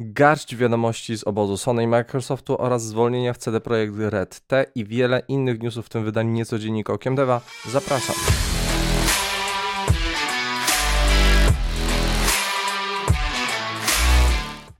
garść wiadomości z obozu Sony i Microsoftu oraz zwolnienia w CD Projekt Red T i wiele innych newsów w tym wydaniu niecodziennika Okiem Deva. Zapraszam.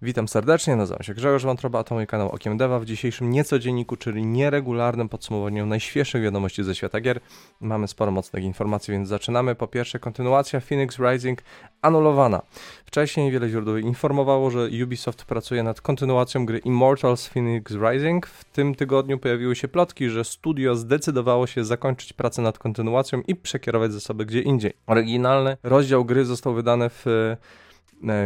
Witam serdecznie, nazywam się Grzegorz Wątroba, to mój kanał Okiem Deva. W dzisiejszym niecodzienniku, czyli nieregularnym podsumowaniu najświeższych wiadomości ze świata gier, mamy sporo mocnych informacji, więc zaczynamy. Po pierwsze, kontynuacja Phoenix Rising anulowana. Wcześniej wiele źródeł informowało, że Ubisoft pracuje nad kontynuacją gry Immortals Phoenix Rising. W tym tygodniu pojawiły się plotki, że studio zdecydowało się zakończyć pracę nad kontynuacją i przekierować zasoby gdzie indziej. Oryginalny rozdział gry został wydany w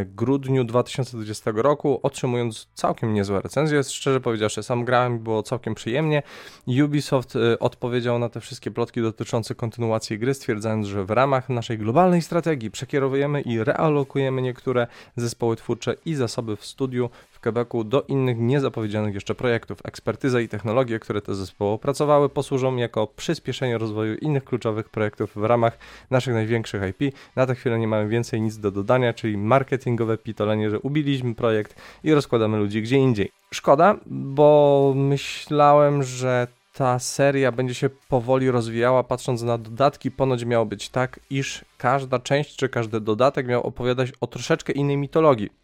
grudniu 2020 roku, otrzymując całkiem niezłe recenzje. Szczerze powiedziawszy, sam grałem, było całkiem przyjemnie. Ubisoft e, odpowiedział na te wszystkie plotki dotyczące kontynuacji gry, stwierdzając, że w ramach naszej globalnej strategii przekierowujemy i realokujemy niektóre zespoły twórcze i zasoby w studiu Quebecu do innych niezapowiedzianych jeszcze projektów. Ekspertyza i technologie, które te zespoły opracowały, posłużą jako przyspieszenie rozwoju innych kluczowych projektów w ramach naszych największych IP. Na tę chwilę nie mamy więcej nic do dodania, czyli marketingowe pitolenie, że ubiliśmy projekt i rozkładamy ludzi gdzie indziej. Szkoda, bo myślałem, że ta seria będzie się powoli rozwijała, patrząc na dodatki, ponoć miało być tak, iż każda część czy każdy dodatek miał opowiadać o troszeczkę innej mitologii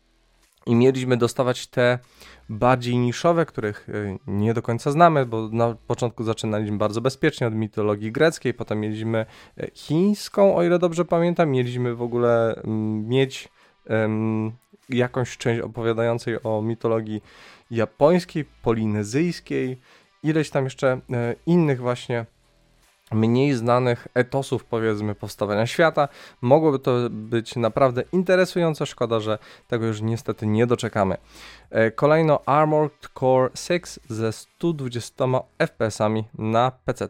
i mieliśmy dostawać te bardziej niszowe, których y, nie do końca znamy, bo na początku zaczynaliśmy bardzo bezpiecznie od mitologii greckiej, potem mieliśmy y, chińską, o ile dobrze pamiętam, mieliśmy w ogóle mm, mieć um, jakąś część opowiadającej o mitologii japońskiej, polinezyjskiej, ileś tam jeszcze y, innych właśnie mniej znanych etosów, powiedzmy, powstawania świata. Mogłoby to być naprawdę interesujące, szkoda, że tego już niestety nie doczekamy. E, kolejno Armored Core 6 ze 120 FPS-ami na PC.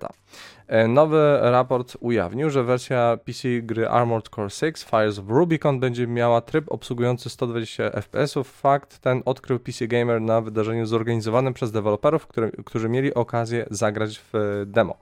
E, nowy raport ujawnił, że wersja PC gry Armored Core 6 Fires of Rubicon będzie miała tryb obsługujący 120 FPS. Fakt ten odkrył PC Gamer na wydarzeniu zorganizowanym przez deweloperów, którzy mieli okazję zagrać w demo.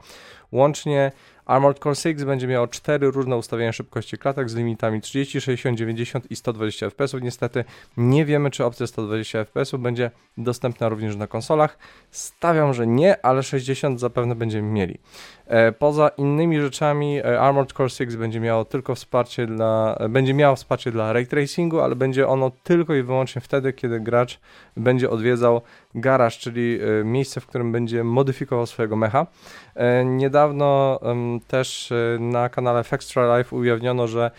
Łącznie Armored Core 6 będzie miało cztery różne ustawienia szybkości klatek z limitami 30, 60, 90 i 120 fps. Niestety nie wiemy, czy opcja 120 fps będzie dostępna również na konsolach. Stawiam, że nie, ale 60 zapewne będziemy mieli. E, poza innymi rzeczami e, Armored Core 6 będzie miało tylko wsparcie dla, e, będzie miało wsparcie dla ray tracingu, ale będzie ono tylko i wyłącznie wtedy, kiedy gracz będzie odwiedzał garaż, czyli miejsce, w którym będzie modyfikował swojego mecha. Niedawno też na kanale Extra Life ujawniono, że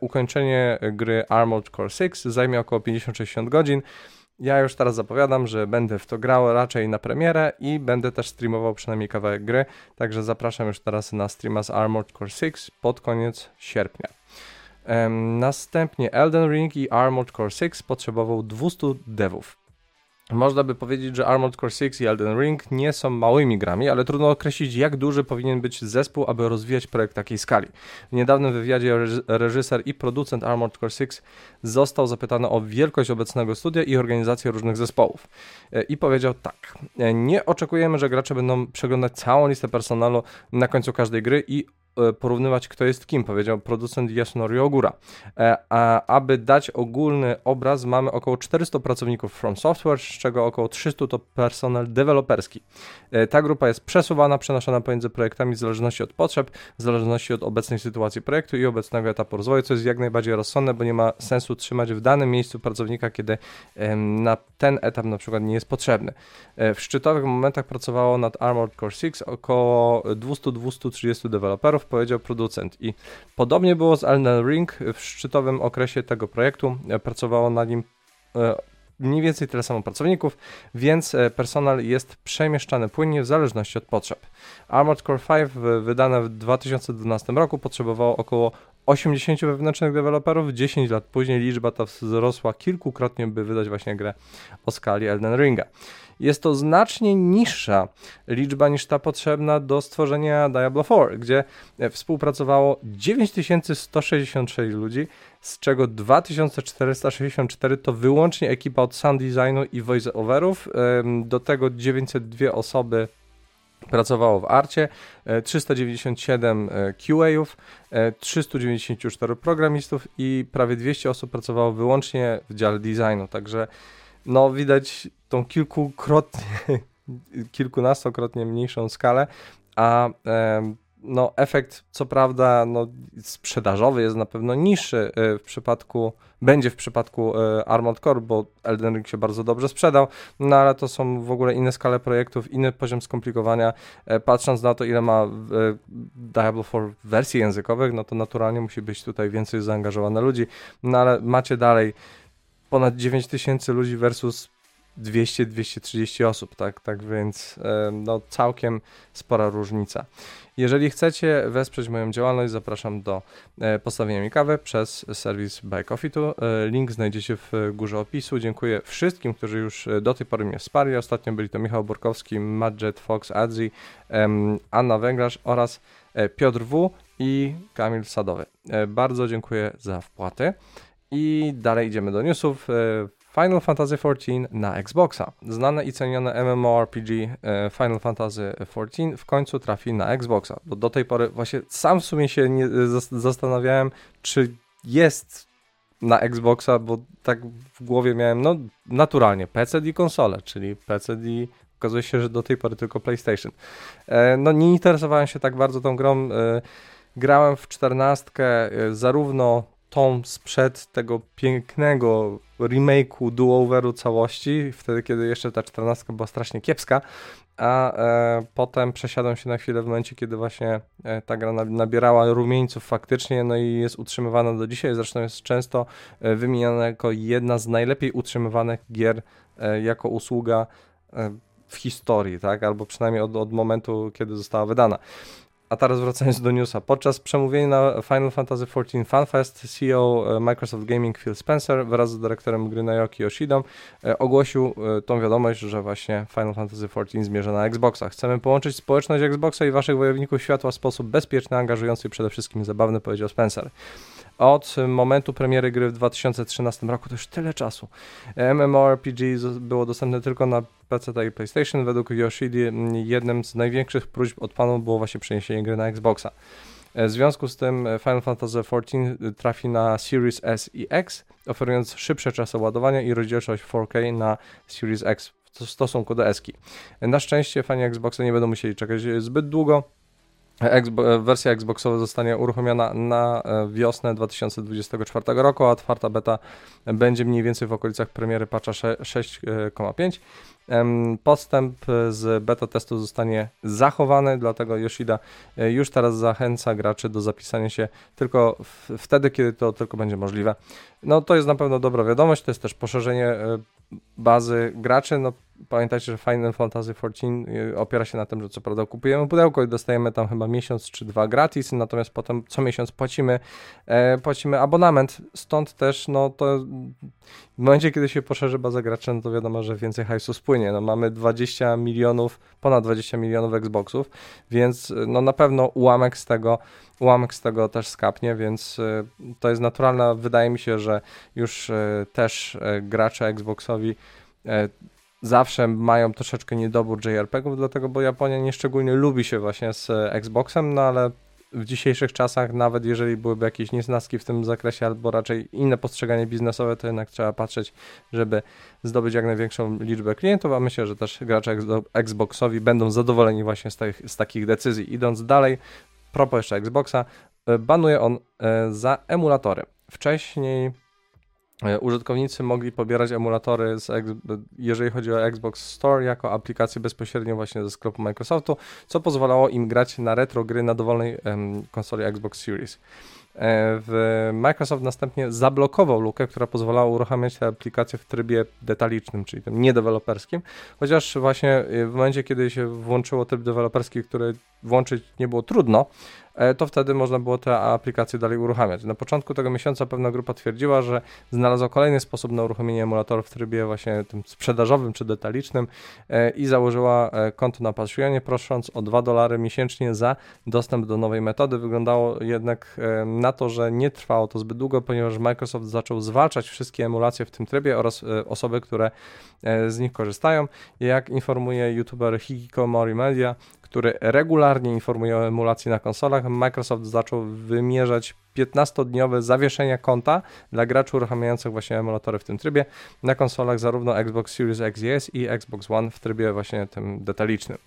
ukończenie gry Armored Core 6 zajmie około 50-60 godzin. Ja już teraz zapowiadam, że będę w to grał raczej na premierę i będę też streamował przynajmniej kawałek gry, także zapraszam już teraz na streama z Armored Core 6 pod koniec sierpnia. Następnie Elden Ring i Armored Core 6 potrzebował 200 devów. Można by powiedzieć, że Armored Core 6 i Elden Ring nie są małymi grami, ale trudno określić, jak duży powinien być zespół, aby rozwijać projekt takiej skali. W niedawnym wywiadzie reżyser i producent Armored Core 6 został zapytany o wielkość obecnego studia i organizację różnych zespołów. E, I powiedział tak: e, Nie oczekujemy, że gracze będą przeglądać całą listę personalu na końcu każdej gry i porównywać, kto jest kim, powiedział producent Yasunori Ogura. E, a aby dać ogólny obraz, mamy około 400 pracowników From Software, z czego około 300 to personel deweloperski. E, ta grupa jest przesuwana, przenoszona pomiędzy projektami w zależności od potrzeb, w zależności od obecnej sytuacji projektu i obecnego etapu rozwoju, co jest jak najbardziej rozsądne, bo nie ma sensu trzymać w danym miejscu pracownika, kiedy na ten etap na przykład nie jest potrzebny. W szczytowych momentach pracowało nad Armored Core 6 około 200-230 deweloperów, powiedział producent. I podobnie było z Elden Ring. W szczytowym okresie tego projektu e, pracowało na nim e, mniej więcej tyle samo pracowników, więc e, personel jest przemieszczany płynnie w zależności od potrzeb. Armored Core 5 wydane w 2012 roku potrzebowało około 80 wewnętrznych deweloperów, 10 lat później liczba ta wzrosła kilkukrotnie, by wydać właśnie grę o skali Elden Ringa. Jest to znacznie niższa liczba niż ta potrzebna do stworzenia Diablo 4, gdzie współpracowało 9166 ludzi, z czego 2464 to wyłącznie ekipa od sound designu i voice-overów, do tego 902 osoby pracowało w Arcie, 397 QA-ów, 394 programistów i prawie 200 osób pracowało wyłącznie w dziale designu, także no widać tą kilkukrotnie, kilkunastokrotnie mniejszą skalę, a no, efekt co prawda no, sprzedażowy jest na pewno niższy e, w przypadku, będzie w przypadku e, Armored Core, bo Elden Ring się bardzo dobrze sprzedał, no ale to są w ogóle inne skale projektów, inny poziom skomplikowania. E, patrząc na to, ile ma Diablo 4 wersji językowych, no to naturalnie musi być tutaj więcej zaangażowane ludzi, no ale macie dalej ponad 9000 ludzi versus 200-230 osób, tak, tak więc no, całkiem spora różnica. Jeżeli chcecie wesprzeć moją działalność, zapraszam do e, postawienia mi kawy przez serwis Buy Coffee. E, link znajdziecie w górze opisu. Dziękuję wszystkim, którzy już e, do tej pory mnie wsparli. Ostatnio byli to Michał Borkowski, Madjet, Fox, Adzi, Anna Węglarz oraz Piotr W. i Kamil Sadowy. Bardzo dziękuję za wpłaty. I dalej idziemy do newsów. Final Fantasy XIV na Xboxa. Znane i cenione MMORPG e, Final Fantasy XIV w końcu trafi na Xboxa, bo do tej pory właśnie sam w sumie się nie, zastanawiałem, czy jest na Xboxa, bo tak w głowie miałem, no naturalnie, PC i konsole, czyli PC i okazuje się, że do tej pory tylko PlayStation. E, no nie interesowałem się tak bardzo tą grą, e, grałem w czternastkę zarówno tą sprzed tego pięknego remake'u, do-overu całości, wtedy kiedy jeszcze ta czternastka była strasznie kiepska, a e, potem przesiadłem się na chwilę w momencie, kiedy właśnie e, ta gra nabierała rumieńców faktycznie, no i jest utrzymywana do dzisiaj, zresztą jest często e, wymieniana jako jedna z najlepiej utrzymywanych gier e, jako usługa e, w historii, tak, albo przynajmniej od, od momentu, kiedy została wydana. A teraz wracając do newsa. Podczas przemówienia na Final Fantasy XIV FanFest CEO e, Microsoft Gaming Phil Spencer wraz z dyrektorem gry Naoki Yoshidą e, ogłosił e, tą wiadomość, że właśnie Final Fantasy XIV zmierza na Xboxa. Chcemy połączyć społeczność Xboxa i waszych wojowników światła w sposób bezpieczny, angażujący i przede wszystkim zabawny, powiedział Spencer od momentu premiery gry w 2013 roku, to już tyle czasu. MMORPG było dostępne tylko na PC i PlayStation. Według Yoshidi jednym z największych próśb od panów było właśnie przeniesienie gry na Xboxa. W związku z tym Final Fantasy XIV trafi na Series S i X, oferując szybsze czasy ładowania i rozdzielczość 4K na Series X w stosunku do S. Na szczęście fani Xboxa nie będą musieli czekać zbyt długo Xbo wersja Xboxowa zostanie uruchomiona na e, wiosnę 2024 roku, a otwarta beta będzie mniej więcej w okolicach premiery patcha 6.5. Podstęp z beta testu zostanie zachowany, dlatego Yoshida e, już teraz zachęca graczy do zapisania się tylko wtedy, kiedy to tylko będzie możliwe. No to jest na pewno dobra wiadomość, to jest też poszerzenie e, bazy graczy. No, pamiętajcie, że Final Fantasy XIV y, opiera się na tym, że co prawda kupujemy pudełko i dostajemy tam chyba miesiąc czy dwa gratis, natomiast potem co miesiąc płacimy, e, płacimy abonament. Stąd też, no to w momencie, kiedy się poszerzy baza graczy, no to wiadomo, że więcej hajsu spłynie. No, mamy 20 milionów, ponad 20 milionów Xboxów, więc no na pewno ułamek z tego ułamek z tego też skapnie, więc y, to jest naturalne. Wydaje mi się, że już y, też y, gracze Xboxowi zawsze mają troszeczkę niedobór JRPG-ów, dlatego bo Japonia nieszczególnie lubi się właśnie z Xboxem, no ale w dzisiejszych czasach, nawet jeżeli byłyby jakieś niesnaski w tym zakresie, albo raczej inne postrzeganie biznesowe, to jednak trzeba patrzeć, żeby zdobyć jak największą liczbę klientów, a myślę, że też gracze Xboxowi będą zadowoleni właśnie z, tych, z takich decyzji. Idąc dalej, propos jeszcze Xboxa, e, banuje on e, za emulatory. Wcześniej e, użytkownicy mogli pobierać emulatory, z, jeżeli chodzi o Xbox Store, jako aplikację bezpośrednio właśnie ze sklepu Microsoftu, co pozwalało im grać na retro gry na dowolnej um, konsoli Xbox Series. W Microsoft następnie zablokował lukę, która pozwalała uruchamiać te aplikacje w trybie detalicznym, czyli tym niedeweloperskim, chociaż właśnie w momencie, kiedy się włączyło tryb deweloperski, który włączyć nie było trudno, E, to wtedy można było te aplikacje dalej uruchamiać. Na początku tego miesiąca pewna grupa twierdziła, że znalazła kolejny sposób na uruchomienie emulatorów w trybie właśnie tym sprzedażowym czy detalicznym e, i założyła e, konto na Patreonie, prosząc o 2 dolary miesięcznie za dostęp do nowej metody. Wyglądało jednak na to, że nie trwało to zbyt długo, ponieważ Microsoft zaczął zwalczać wszystkie emulacje w tym trybie oraz osoby, które z nich korzystają. Jak informuje youtuber Hikikomori Media, który regularnie informuje o emulacji na konsolach, Microsoft zaczął wymierzać 15-dniowe zawieszenia konta dla graczy uruchamiających właśnie emulatory w tym trybie na konsolach zarówno Xbox Series X i S i Xbox One w trybie właśnie tym detalicznym.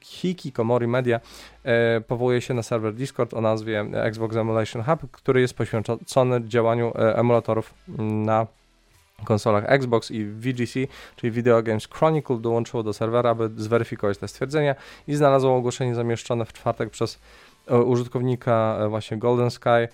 Hikikomori Media e, powołuje się na serwer Discord o nazwie Xbox Emulation Hub, który jest poświęcony działaniu e, emulatorów na konsolach Xbox i VGC, czyli Video Games Chronicle, dołączyło do serwera, aby zweryfikować te stwierdzenia i znalazło ogłoszenie zamieszczone w czwartek przez e, użytkownika e, właśnie Golden Sky,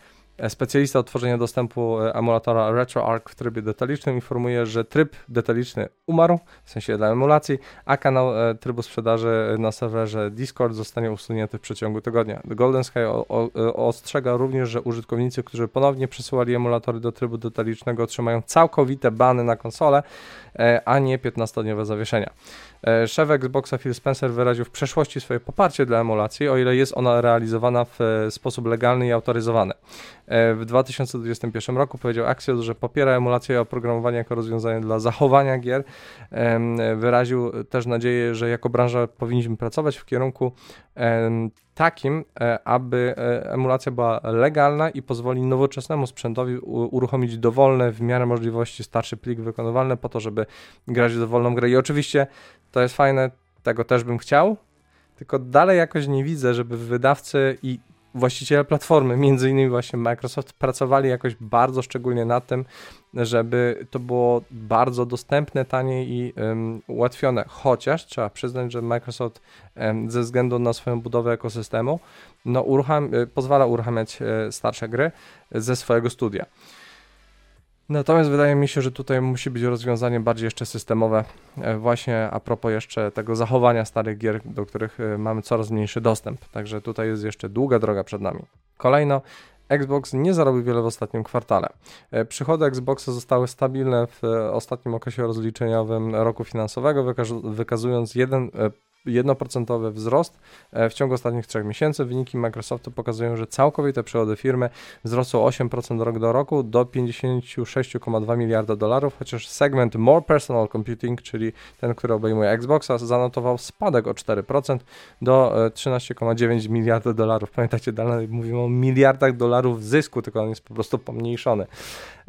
specjalista od tworzenia dostępu e, emulatora RetroArch w trybie detalicznym informuje, że tryb detaliczny umarł, w sensie dla emulacji, a kanał e, trybu sprzedaży na serwerze Discord zostanie usunięty w przeciągu tygodnia. Golden Sky o, o, ostrzega również, że użytkownicy, którzy ponownie przesyłali emulatory do trybu detalicznego otrzymają całkowite bany na konsolę, a nie 15-dniowe zawieszenia. Szef Xboxa Phil Spencer wyraził w przeszłości swoje poparcie dla emulacji, o ile jest ona realizowana w sposób legalny i autoryzowany. W 2021 roku powiedział Axios, że popiera emulację oprogramowanie jako rozwiązanie dla zachowania gier. Wyraził też nadzieję, że jako branża powinniśmy pracować w kierunku takim, e, aby e, emulacja była legalna i pozwoli nowoczesnemu sprzętowi uruchomić dowolne w miarę możliwości starszy plik wykonywalny po to, żeby grać w dowolną grę. I oczywiście to jest fajne, tego też bym chciał, tylko dalej jakoś nie widzę, żeby wydawcy i właściciele platformy, między innymi właśnie Microsoft, pracowali jakoś bardzo szczególnie nad tym, żeby to było bardzo dostępne, tanie i um, ułatwione. Chociaż trzeba przyznać, że Microsoft um, ze względu na swoją budowę ekosystemu no, pozwala uruchamiać e, starsze gry ze swojego studia. Natomiast wydaje mi się, że tutaj musi być rozwiązanie bardziej jeszcze systemowe, e, właśnie a propos jeszcze tego zachowania starych gier, do których e, mamy coraz mniejszy dostęp. Także tutaj jest jeszcze długa droga przed nami. Kolejno, Xbox nie zarobił wiele w ostatnim kwartale. E, przychody Xboxa zostały stabilne w ostatnim okresie rozliczeniowym roku finansowego, wykazując 1 1% wzrost e, w ciągu ostatnich 3 miesięcy. Wyniki Microsoftu pokazują, że całkowite przychody firmy wzrosły 8% rok do roku do 56,2 miliarda dolarów, chociaż segment More Personal Computing, czyli ten, który obejmuje Xboxa, zanotował spadek o 4% do 13,9 e, miliarda dolarów. Pamiętacie, dalej mówimy o miliardach dolarów zysku, tylko on jest po prostu pomniejszony.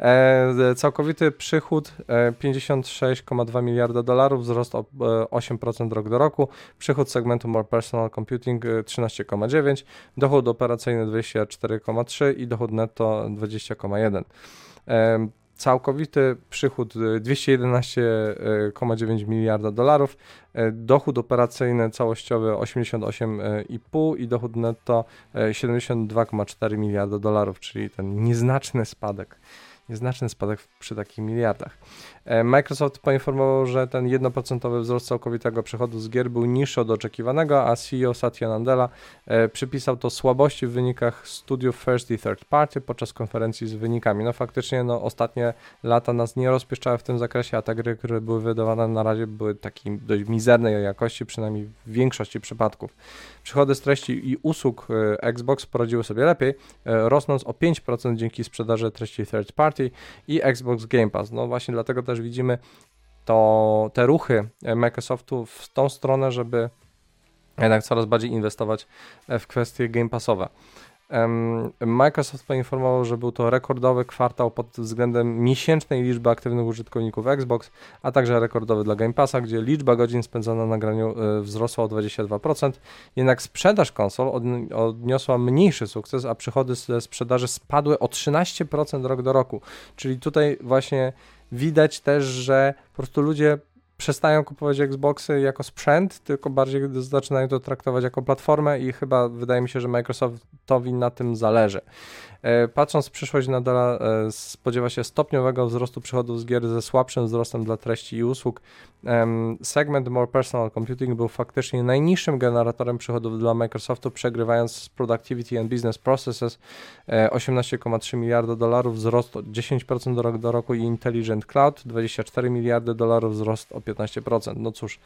E, całkowity przychód 56,2 miliarda dolarów, wzrost o 8% rok do roku. Przychód segmentu More Personal Computing 13,9, y, dochód operacyjny 24,3 i dochód netto 20,1 całkowity przychód 211,9 y, miliarda dolarów, y, dochód operacyjny całościowy 88,5 i dochód netto 72,4 miliarda dolarów, czyli ten nieznaczny spadek nieznaczny spadek przy takich miliardach. E, Microsoft poinformował, że ten 1% wzrost całkowitego przychodu z gier był niższy od oczekiwanego, a CEO Satya Nadella e, przypisał to słabości w wynikach studiów first i third party podczas konferencji z wynikami. No faktycznie no, ostatnie lata nas nie rozpieszczały w tym zakresie, a te gry, które były wydawane na razie były takiej dość mizernej jakości, przynajmniej w większości przypadków. Przychody z treści i usług e, Xbox poradziły sobie lepiej, rosnąc o 5% dzięki sprzedaży treści third party i Xbox Game Pass. No właśnie dlatego też widzimy to, te ruchy Microsoftu w tą stronę, żeby jednak coraz bardziej inwestować w kwestie Game Passowe. Microsoft poinformował, że był to rekordowy kwartał pod względem miesięcznej liczby aktywnych użytkowników Xbox, a także rekordowy dla Game Passa, gdzie liczba godzin spędzona na graniu e, wzrosła o 22%. Jednak sprzedaż konsol odniosła mniejszy sukces, a przychody ze sprzedaży spadły o 13% rok do roku. Czyli tutaj właśnie widać też, że po prostu ludzie przestają kupować Xboxy jako sprzęt, tylko bardziej zaczynają to traktować jako platformę i chyba wydaje mi się, że Microsoftowi na tym zależy. E, patrząc w przyszłość, nadal e, spodziewa się stopniowego wzrostu przychodów z gier ze słabszym wzrostem dla treści i usług. Segment More Personal Computing był faktycznie najniższym generatorem przychodów dla Microsoftu, przegrywając Productivity and Business Processes 18,3 e, miliarda dolarów, wzrost o 10% rok do roku i Intelligent Cloud 24 miliardy dolarów, wzrost o 15%. No cóż,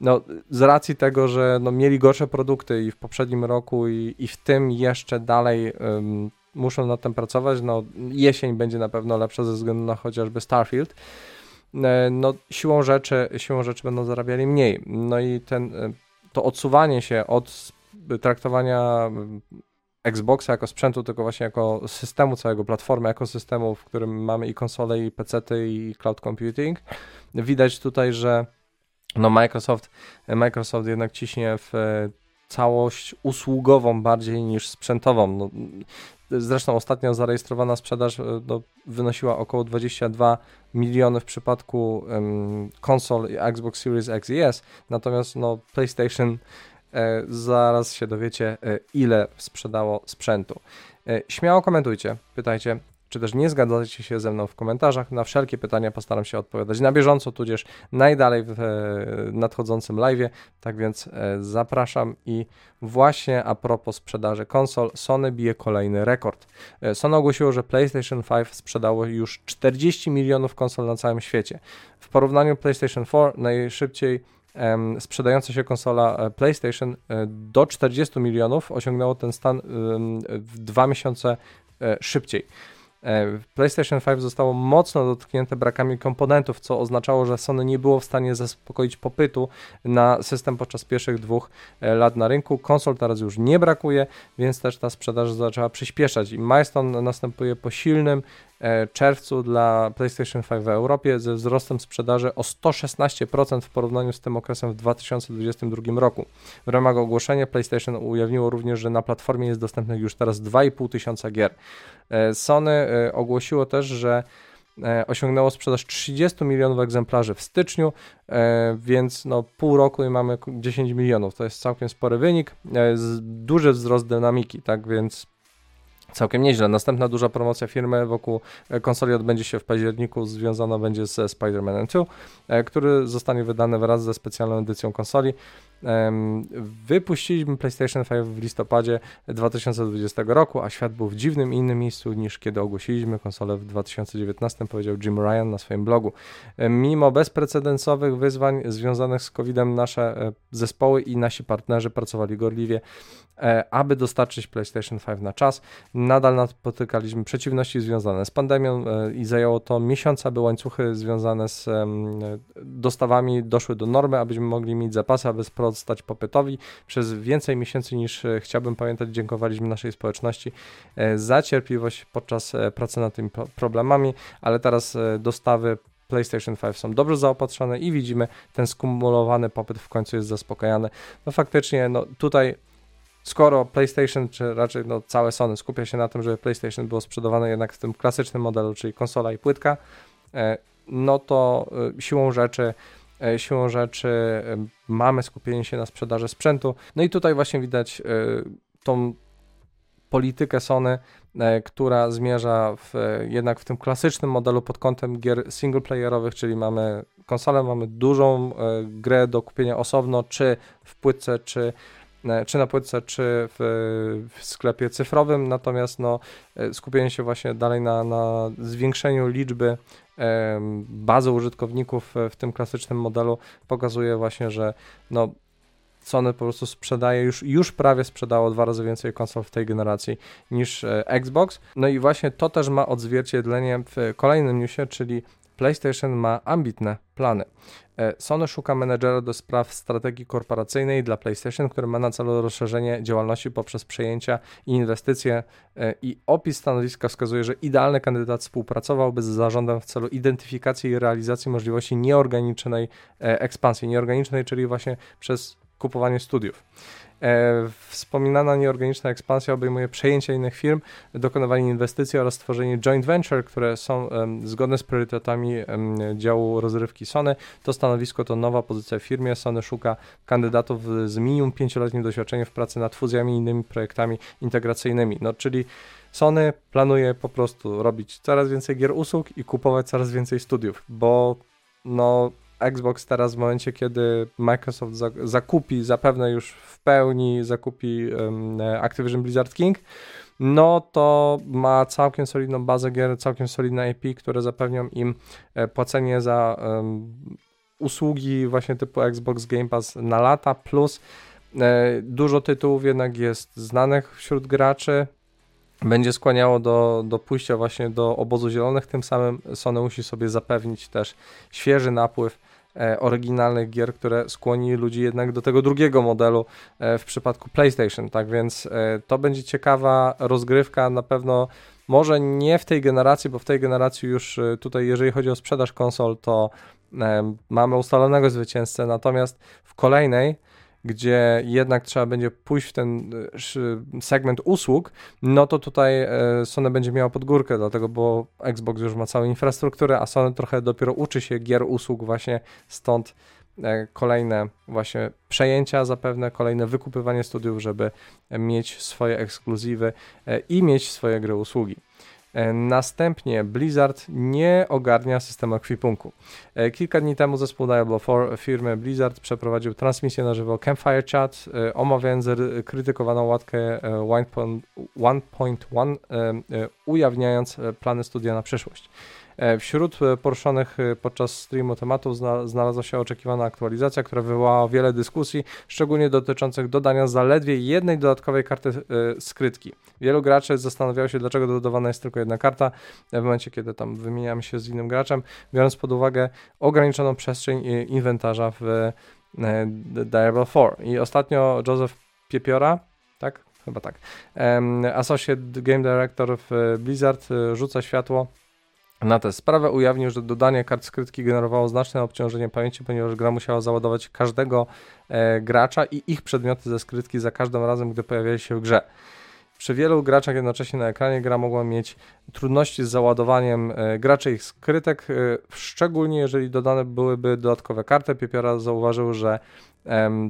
no, z racji tego, że no, mieli gorsze produkty i w poprzednim roku, i, i w tym jeszcze dalej um, muszą nad tym pracować. No, jesień będzie na pewno lepsza ze względu na chociażby Starfield. E, no, siłą rzeczy, siłą rzeczy będą zarabiali mniej. No i ten, e, to odsuwanie się od traktowania Xboxa jako sprzętu, tylko właśnie jako systemu całego, platformy ekosystemu, w którym mamy i konsole, i PC, i cloud computing. Widać tutaj, że no Microsoft, Microsoft jednak ciśnie w całość usługową bardziej niż sprzętową. No, zresztą ostatnio zarejestrowana sprzedaż no, wynosiła około 22 miliony w przypadku um, konsol Xbox Series X i S, natomiast no, PlayStation e, zaraz się dowiecie, e, ile sprzedało sprzętu. E, śmiało komentujcie, pytajcie, czy też nie zgadzacie się ze mną w komentarzach. Na wszelkie pytania postaram się odpowiadać na bieżąco, tudzież najdalej w nadchodzącym live. Tak więc e, zapraszam i właśnie a propos sprzedaży konsol, Sony bije kolejny rekord. E, Sony ogłosiło, że PlayStation 5 sprzedało już 40 milionów konsol na całym świecie. W porównaniu PlayStation 4 najszybciej sprzedająca się konsola e, PlayStation do 40 milionów osiągnęło ten stan w dwa miesiące szybciej. E, PlayStation 5 zostało mocno dotknięte brakami komponentów, co oznaczało, że Sony nie było w stanie zaspokoić popytu na system podczas pierwszych dwóch e, lat na rynku. Konsol teraz już nie brakuje, więc też ta sprzedaż zaczęła przyspieszać i milestone następuje po silnym E, czerwcu dla PlayStation 5 w Europie ze wzrostem sprzedaży o 116% w porównaniu z tym okresem w 2022 roku. W ramach ogłoszenia PlayStation ujawniło również, że na platformie jest dostępnych już teraz 2,5 tysiąca gier. E, Sony e, ogłosiło też, że osiągnęło sprzedaż 30 milionów egzemplarzy w styczniu, więc no pół roku i mamy 10 milionów. To jest całkiem spory wynik, duży wzrost dynamiki, tak więc Całkiem nieźle. Następna duża promocja firmy wokół e, konsoli odbędzie się w październiku, związana będzie ze Spider-Man 2, e, który zostanie wydany wraz ze specjalną edycją konsoli. Wypuściliśmy PlayStation 5 w listopadzie 2020 roku, a świat był w dziwnym innym miejscu niż kiedy ogłosiliśmy konsolę w 2019, powiedział Jim Ryan na swoim blogu. Mimo bezprecedensowych wyzwań związanych z COVID-em, nasze e, zespoły i nasi partnerzy pracowali gorliwie, e, aby dostarczyć PlayStation 5 na czas. Nadal napotykaliśmy przeciwności związane z pandemią e, i zajęło to miesiące, aby łańcuchy związane z dostawami doszły do normy, abyśmy mogli mieć zapasy, aby spro sprostać popytowi. Przez więcej miesięcy niż e, chciałbym pamiętać, dziękowaliśmy naszej społeczności e, za cierpliwość podczas e, pracy nad tymi problemami, ale teraz dostawy PlayStation 5 są dobrze zaopatrzone i widzimy ten skumulowany popyt w końcu jest zaspokajany. No faktycznie, no tutaj skoro PlayStation, czy raczej no, całe Sony skupia się na tym, żeby PlayStation było sprzedawane jednak w tym klasycznym modelu, czyli konsola i płytka, no to siłą rzeczy siłą rzeczy e, mamy skupienie się na sprzedaży sprzętu. No i tutaj właśnie widać e, tą politykę Sony, która zmierza w, jednak w tym klasycznym modelu pod kątem gier singleplayerowych, czyli mamy konsolę, mamy dużą grę do kupienia osobno, czy w płytce, czy czy na płytce, czy w, w, sklepie cyfrowym, natomiast no, skupienie się właśnie dalej na, na zwiększeniu liczby bazę użytkowników w tym klasycznym modelu pokazuje właśnie, że no, Sony po prostu sprzedaje, już, już prawie sprzedało dwa razy więcej konsol w tej generacji niż e, Xbox. No i właśnie to też ma odzwierciedlenie w kolejnym newsie, czyli PlayStation ma ambitne plany. E, Sony szuka menedżera do spraw strategii korporacyjnej dla PlayStation, który ma na celu rozszerzenie działalności poprzez przejęcia i inwestycje e, i opis stanowiska wskazuje, że idealny kandydat współpracowałby z zarządem w celu identyfikacji i realizacji możliwości nieorganicznej e, ekspansji, nieorganicznej, czyli właśnie przez kupowanie studiów. E, wspominana nieorganiczna ekspansja obejmuje przejęcie innych firm, dokonywanie inwestycji oraz tworzenie joint venture, które są zgodne z priorytetami działu rozrywki Sony. To stanowisko to nowa pozycja w firmie. Sony szuka kandydatów z minimum pięcioletnim doświadczeniem w pracy nad fuzjami i innymi projektami integracyjnymi. No, czyli Sony planuje po prostu robić coraz więcej gier usług i kupować coraz więcej studiów, bo no Xbox teraz w momencie, kiedy Microsoft zakupi, zapewne już w pełni zakupi Activision Blizzard King, no to ma całkiem solidną bazę gier, całkiem solidne IP, które zapewnią im e, płacenie za usługi właśnie typu Xbox Game Pass na lata, plus e, dużo tytułów jednak jest znanych wśród graczy, będzie skłaniało do, do pójścia właśnie do obozu zielonych, tym samym Sony musi sobie zapewnić też świeży napływ oryginalnych gier, które skłoni ludzi jednak do tego drugiego modelu e, w przypadku PlayStation, tak więc e, to będzie ciekawa rozgrywka, na pewno może nie w tej generacji, bo w tej generacji już e, tutaj, jeżeli chodzi o sprzedaż konsol, to e, mamy ustalonego zwycięzcę, natomiast w kolejnej gdzie jednak trzeba będzie pójść w ten e, segment usług, no to tutaj e, Sony będzie miało podgórkę, dlatego, bo Xbox już ma całą infrastrukturę, a Sony trochę dopiero uczy się gier usług właśnie stąd e, kolejne właśnie przejęcia zapewne, kolejne wykupywanie studiów, żeby mieć swoje ekskluzywy i mieć swoje gry usługi. E, następnie Blizzard nie ogarnia systemu ekwipunku. E, kilka dni temu zespół Diablo 4 firmy Blizzard przeprowadził transmisję na żywo Campfire Chat, e, omawiając krytykowaną łatkę 1.1, ujawniając plany studia na przyszłość. E, wśród e, poruszonych e, podczas streamu tematów znalazła się oczekiwana aktualizacja, która wywołała wiele dyskusji, szczególnie dotyczących dodania zaledwie jednej dodatkowej karty skrytki. Wielu graczy zastanawiało się, dlaczego dodawana jest tylko jedna karta w momencie, kiedy tam wymieniamy się z innym graczem, biorąc pod uwagę ograniczoną przestrzeń inwentarza w Diablo 4. I ostatnio Joseph Piepiora, tak? Chyba tak. Associate Game Director w Blizzard rzuca światło na tę sprawę ujawnił, że dodanie kart skrytki generowało znaczne obciążenie pamięci, ponieważ gra musiała załadować każdego e, gracza i ich przedmioty ze skrytki za każdym razem, gdy pojawiali się w grze. Przy wielu graczach jednocześnie na ekranie gra mogła mieć trudności z załadowaniem e, graczy ich skrytek, e, szczególnie jeżeli dodane byłyby dodatkowe karty. Piepiora zauważył, że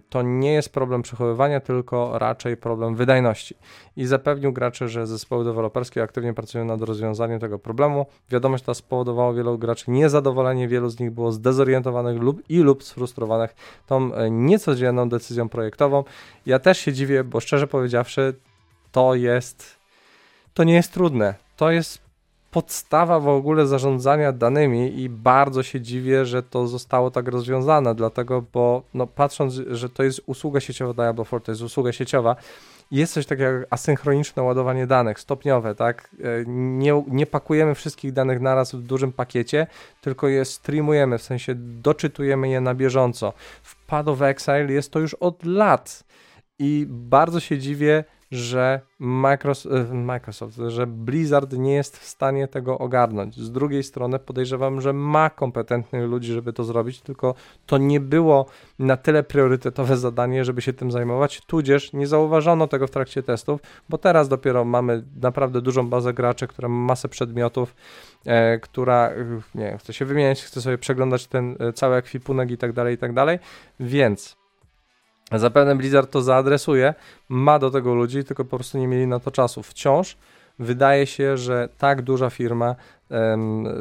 to nie jest problem przechowywania, tylko raczej problem wydajności. I zapewnił graczy, że zespoły deweloperskie aktywnie pracują nad rozwiązaniem tego problemu. Wiadomość ta spowodowała wielu graczy niezadowolenie, wielu z nich było zdezorientowanych lub i lub sfrustrowanych tą e, niecodzienną decyzją projektową. Ja też się dziwię, bo szczerze powiedziawszy, to jest. To nie jest trudne. To jest podstawa w ogóle zarządzania danymi i bardzo się dziwię, że to zostało tak rozwiązane, dlatego, bo no, patrząc, że to jest usługa sieciowa Diablo 4, to jest usługa sieciowa, jest coś takiego jak asynchroniczne ładowanie danych, stopniowe, tak? E, nie, nie pakujemy wszystkich danych naraz w dużym pakiecie, tylko je streamujemy, w sensie doczytujemy je na bieżąco. W Pad of Exile jest to już od lat i bardzo się dziwię, że Microsoft, e, Microsoft, że Blizzard nie jest w stanie tego ogarnąć. Z drugiej strony podejrzewam, że ma kompetentnych ludzi, żeby to zrobić, tylko to nie było na tyle priorytetowe zadanie, żeby się tym zajmować, tudzież nie zauważono tego w trakcie testów, bo teraz dopiero mamy naprawdę dużą bazę graczy, która ma masę przedmiotów, e, która nie chce się wymieniać, chce sobie przeglądać ten e, cały ekwipunek i tak dalej, i tak dalej, więc Zapewne Blizzard to zaadresuje, ma do tego ludzi, tylko po prostu nie mieli na to czasu. Wciąż wydaje się, że tak duża firma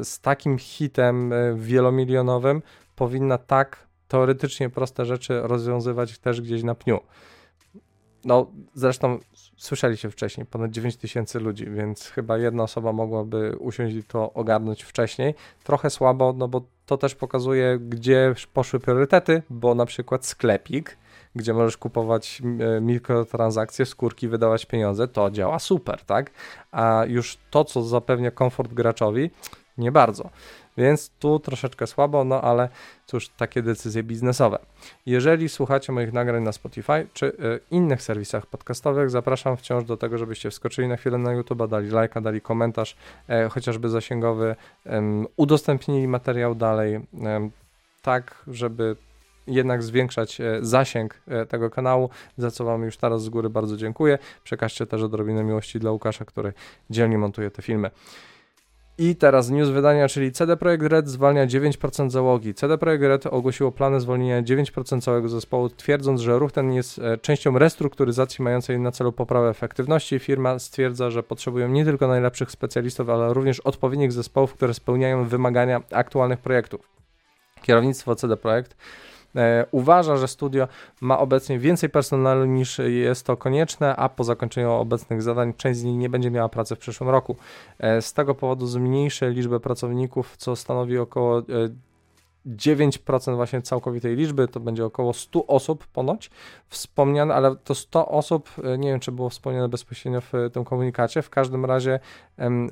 z takim hitem e, wielomilionowym powinna tak teoretycznie proste rzeczy rozwiązywać też gdzieś na pniu. No, zresztą słyszeliście wcześniej, ponad 9 tysięcy ludzi, więc chyba jedna osoba mogłaby usiąść i to ogarnąć wcześniej. Trochę słabo, no bo to też pokazuje, gdzie poszły priorytety, bo na przykład sklepik gdzie możesz kupować e, mikrotransakcje, skórki, wydawać pieniądze, to działa super, tak? A już to, co zapewnia komfort graczowi, nie bardzo. Więc tu troszeczkę słabo, no ale cóż, takie decyzje biznesowe. Jeżeli słuchacie moich nagrań na Spotify czy y, innych serwisach podcastowych, zapraszam wciąż do tego, żebyście wskoczyli na chwilę na YouTube, dali lajka, dali komentarz, y, chociażby zasięgowy, y, udostępnili materiał dalej, tak, żeby jednak zwiększać e, zasięg e, tego kanału, za co Wam już teraz z góry bardzo dziękuję. Przekażcie też odrobinę miłości dla Łukasza, który dzielnie montuje te filmy. I teraz news wydania, czyli CD Projekt Red zwalnia 9% załogi. CD Projekt Red ogłosiło plany zwolnienia 9% całego zespołu, twierdząc, że ruch ten jest e, częścią restrukturyzacji mającej na celu poprawę efektywności. Firma stwierdza, że potrzebują nie tylko najlepszych specjalistów, ale również odpowiednich zespołów, które spełniają wymagania aktualnych projektów. Kierownictwo CD Projekt uważa, że studio ma obecnie więcej personelu niż jest to konieczne, a po zakończeniu obecnych zadań część z nich nie będzie miała pracy w przyszłym roku. E, z tego powodu zmniejszy liczbę pracowników, co stanowi około 9% właśnie całkowitej liczby, to będzie około 100 osób ponoć wspomniane, ale to 100 osób, e, nie wiem czy było wspomniane bezpośrednio w tym komunikacie, w każdym razie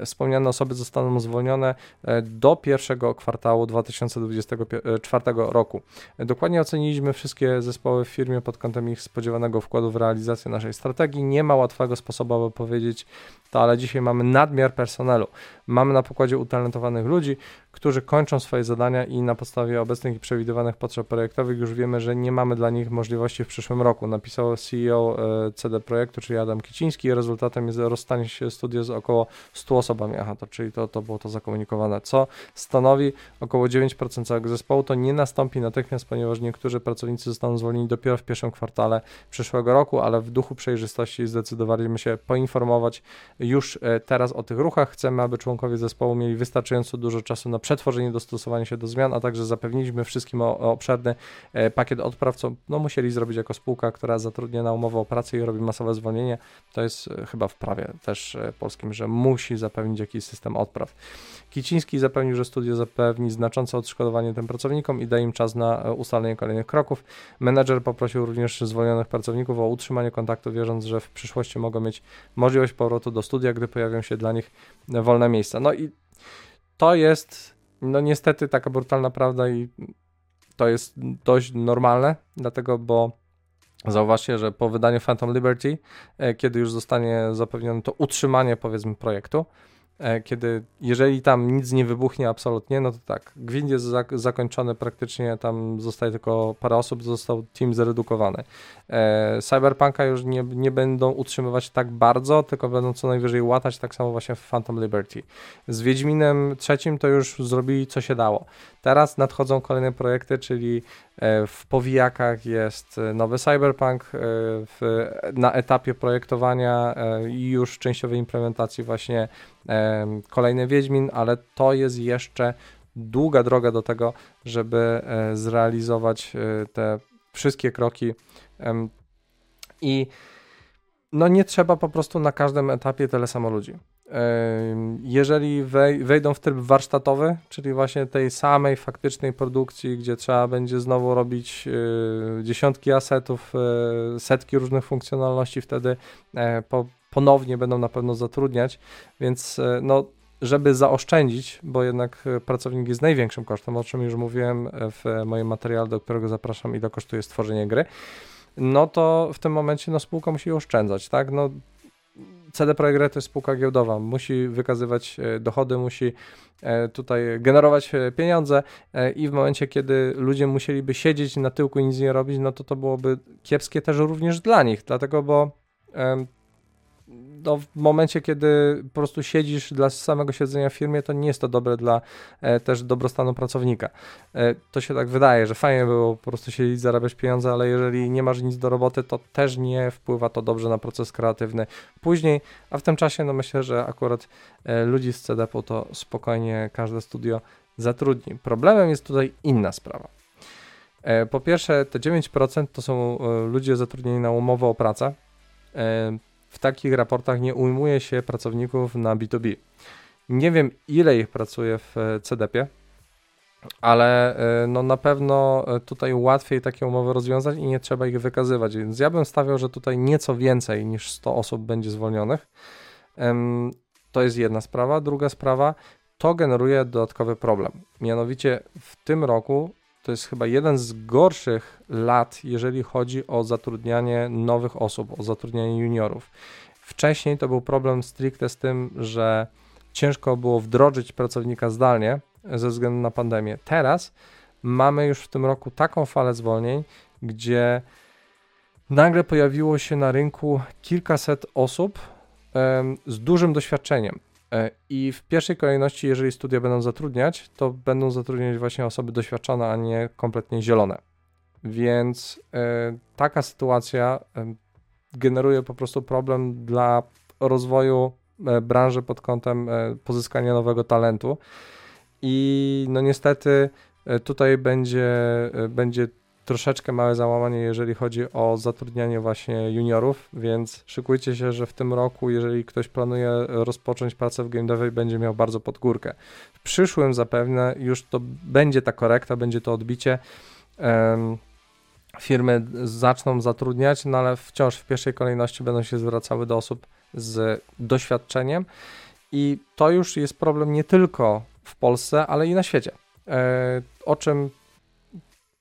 wspomniane osoby zostaną zwolnione e, do pierwszego kwartału 2024 roku. Dokładnie oceniliśmy wszystkie zespoły w firmie pod kątem ich spodziewanego wkładu w realizację naszej strategii. Nie ma łatwego sposobu, aby powiedzieć to, ale dzisiaj mamy nadmiar personelu. Mamy na pokładzie utalentowanych ludzi, którzy kończą swoje zadania i na podstawie obecnych i przewidywanych potrzeb projektowych już wiemy, że nie mamy dla nich możliwości w przyszłym roku. Napisał CEO e, CD Projektu, czyli Adam Kiciński. Rezultatem jest rozstanie się studia z około 100 osobami. Aha, to czyli to, to było to zakomunikowane, co stanowi około 9% całego zespołu. To nie nastąpi natychmiast, ponieważ niektórzy pracownicy zostaną zwolnieni dopiero w pierwszym kwartale przyszłego roku, ale w duchu przejrzystości zdecydowaliśmy się poinformować już e, teraz o tych ruchach. Chcemy, aby członkowie zespołu mieli wystarczająco dużo czasu na przetworzenie, dostosowanie się do zmian, a także zapewniliśmy wszystkim o, o obszerny e, pakiet odpraw, co no, musieli zrobić jako spółka, która zatrudnia na umowę o pracę i robi masowe zwolnienie. To jest e, chyba w prawie też polskim, że musi zapewnić jakiś system odpraw. Kiciński zapewnił, że studio zapewni znaczące odszkodowanie tym pracownikom i da im czas na ustalenie kolejnych kroków. Menedżer poprosił również zwolnionych pracowników o utrzymanie kontaktu, wierząc, że w przyszłości mogą mieć możliwość powrotu do studia, gdy pojawią się dla nich wolne miejsca. No i to jest, no niestety, taka brutalna prawda i to jest dość normalne, dlatego, bo Zauważcie, że po wydaniu Phantom Liberty, e, kiedy już zostanie zapewnione to utrzymanie, powiedzmy, projektu, kiedy, jeżeli tam nic nie wybuchnie absolutnie, no to tak, gwint jest zak zakończony praktycznie, tam zostaje tylko parę osób, został team zredukowany. E, Cyberpunka już nie, nie będą utrzymywać tak bardzo, tylko będą co najwyżej łatać, tak samo właśnie w Phantom Liberty. Z Wiedźminem trzecim to już zrobili co się dało. Teraz nadchodzą kolejne projekty, czyli e, w powijakach jest nowy Cyberpunk, e, w, na etapie projektowania i już częściowej implementacji właśnie kolejny Wiedźmin, ale to jest jeszcze długa droga do tego, żeby e, zrealizować e, te wszystkie kroki i no nie trzeba po prostu na każdym etapie tyle samo ludzi. Jeżeli wejdą w tryb warsztatowy, czyli właśnie tej samej faktycznej produkcji, gdzie trzeba będzie znowu robić e, dziesiątki asetów, setki różnych funkcjonalności, wtedy po ponownie będą na pewno zatrudniać, więc e, no, żeby zaoszczędzić, bo jednak e, pracownik jest największym kosztem, o czym już mówiłem e, w moim materiale, do którego zapraszam, ile kosztuje stworzenie gry, no to w tym momencie no, spółka musi oszczędzać, tak? No, CD Projekt Red to jest spółka giełdowa, musi wykazywać dochody, musi tutaj generować pieniądze i w momencie, kiedy ludzie musieliby siedzieć na tyłku i nic nie robić, no to to byłoby kiepskie też również dla nich, dlatego, bo no, w momencie, kiedy po prostu siedzisz dla samego siedzenia w firmie, to nie jest to dobre dla e, też dobrostanu pracownika. E, to się tak wydaje, że fajnie było po prostu siedzieć, zarabiać pieniądze, ale jeżeli nie masz nic do roboty, to też nie wpływa to dobrze na proces kreatywny później, a w tym czasie no myślę, że akurat e, ludzi z CDP to spokojnie każde studio zatrudni. Problemem jest tutaj inna sprawa. E, po pierwsze, te 9% to są e, ludzie zatrudnieni na umowę o pracę. W takich raportach nie ujmuje się pracowników na B2B. Nie wiem, ile ich pracuje w e, CDP, ale e, no na pewno e, tutaj łatwiej takie umowy rozwiązać i nie trzeba ich wykazywać, więc ja bym stawiał, że tutaj nieco więcej niż 100 osób będzie zwolnionych. To jest jedna sprawa. Druga sprawa, to generuje dodatkowy problem. Mianowicie w tym roku to jest chyba jeden z gorszych lat, jeżeli chodzi o zatrudnianie nowych osób, o zatrudnianie juniorów. Wcześniej to był problem stricte z tym, że ciężko było wdrożyć pracownika zdalnie ze względu na pandemię. Teraz mamy już w tym roku taką falę zwolnień, gdzie nagle pojawiło się na rynku kilkaset osób z dużym doświadczeniem. E, I w pierwszej kolejności, jeżeli studia będą zatrudniać, to będą zatrudniać właśnie osoby doświadczone, a nie kompletnie zielone. Więc e, taka sytuacja e, generuje po prostu problem dla rozwoju branży pod kątem pozyskania nowego talentu. I no niestety tutaj będzie, będzie troszeczkę małe załamanie, jeżeli chodzi o zatrudnianie właśnie juniorów, więc szykujcie się, że w tym roku, jeżeli ktoś planuje rozpocząć pracę w game będzie miał bardzo pod górkę. W przyszłym zapewne już to będzie ta korekta, będzie to odbicie. Um, firmy zaczną zatrudniać, no ale wciąż w pierwszej kolejności będą się zwracały do osób z doświadczeniem i to już jest problem nie tylko w Polsce, ale i na świecie. E, o czym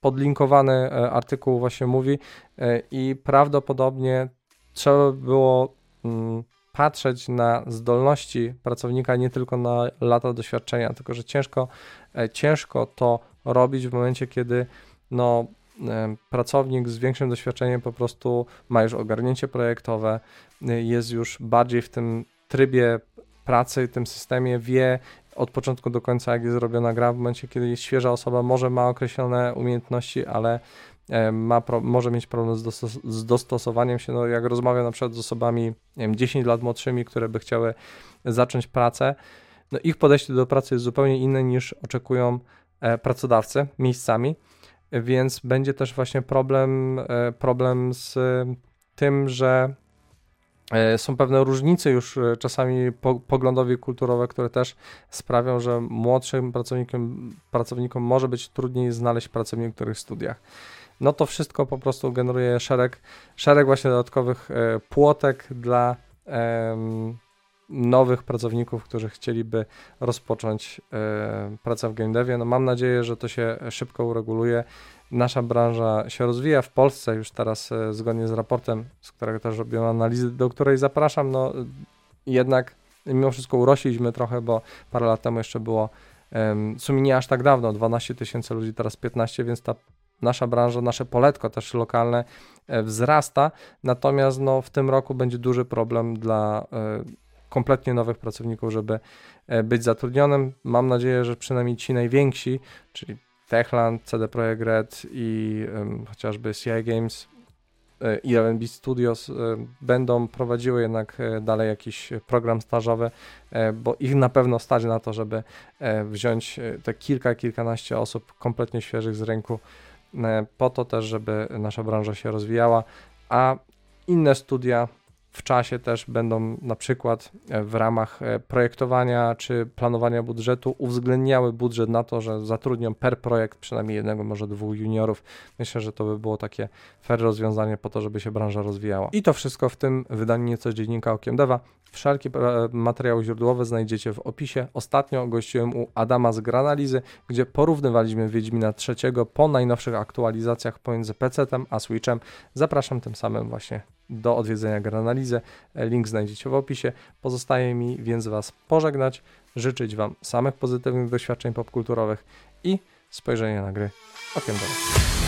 podlinkowany e, artykuł właśnie mówi e, i prawdopodobnie trzeba było mm, patrzeć na zdolności pracownika nie tylko na lata doświadczenia, tylko że ciężko, ciężko to robić w momencie, kiedy no, pracownik z większym doświadczeniem po prostu ma już ogarnięcie projektowe, jest już bardziej w tym trybie pracy, tym systemie, wie od początku do końca, jak jest zrobiona gra. W momencie, kiedy jest świeża osoba, może ma określone umiejętności, ale ma pro, może mieć problem z, dostos z, dostosowaniem się. No, jak rozmawiam na przykład z osobami nie wiem, 10 lat młodszymi, które by chciały zacząć pracę, no ich podejście do pracy jest zupełnie inne niż oczekują e, pracodawcy miejscami, więc będzie też właśnie problem, e, problem z tym, że E, są pewne różnice już e, czasami po, poglądowe i kulturowe, które też sprawią, że młodszym pracownikom, pracownikom może być trudniej znaleźć pracę w niektórych studiach. No to wszystko po prostu generuje szereg, szereg właśnie dodatkowych e, płotek dla nowych pracowników, którzy chcieliby rozpocząć pracę w game devie. No mam nadzieję, że to się szybko ureguluje. Nasza branża się rozwija w Polsce już teraz e, zgodnie z raportem, z którego też robiłem analizy, do której zapraszam, no jednak mimo wszystko urośliśmy trochę, bo parę lat temu jeszcze było w sumie nie aż tak dawno, 12 tysięcy ludzi, teraz 15, więc ta nasza branża, nasze poletko też lokalne e, wzrasta, natomiast no, w tym roku będzie duży problem dla e, kompletnie nowych pracowników, żeby być zatrudnionym. Mam nadzieję, że przynajmniej ci najwięksi, czyli Techland, CD Projekt Red i um, chociażby CI Games e, i R&B Studios e, będą prowadziły jednak e, dalej jakiś program stażowy, bo ich na pewno stać na to, żeby wziąć te kilka, kilkanaście osób kompletnie świeżych z rynku, po to też, żeby nasza branża się rozwijała, a inne studia w czasie też będą na przykład e, w ramach e, projektowania czy planowania budżetu uwzględniały budżet na to, że zatrudnią per projekt przynajmniej jednego, może dwóch juniorów. Myślę, że to by było takie fair rozwiązanie po to, żeby się branża rozwijała. I to wszystko w tym wydaniu nieco dziennika Okiem Deva. Wszelkie e, materiały źródłowe znajdziecie w opisie. Ostatnio gościłem u Adama z Granalizy, gdzie porównywaliśmy Wiedźmina trzeciego po najnowszych aktualizacjach pomiędzy PC-tem a Switchem. Zapraszam tym samym właśnie do odwiedzenia Granalizę. Link znajdziecie w opisie. Pozostaje mi więc Was pożegnać, życzyć Wam samych pozytywnych doświadczeń popkulturowych i spojrzenia na gry okiem do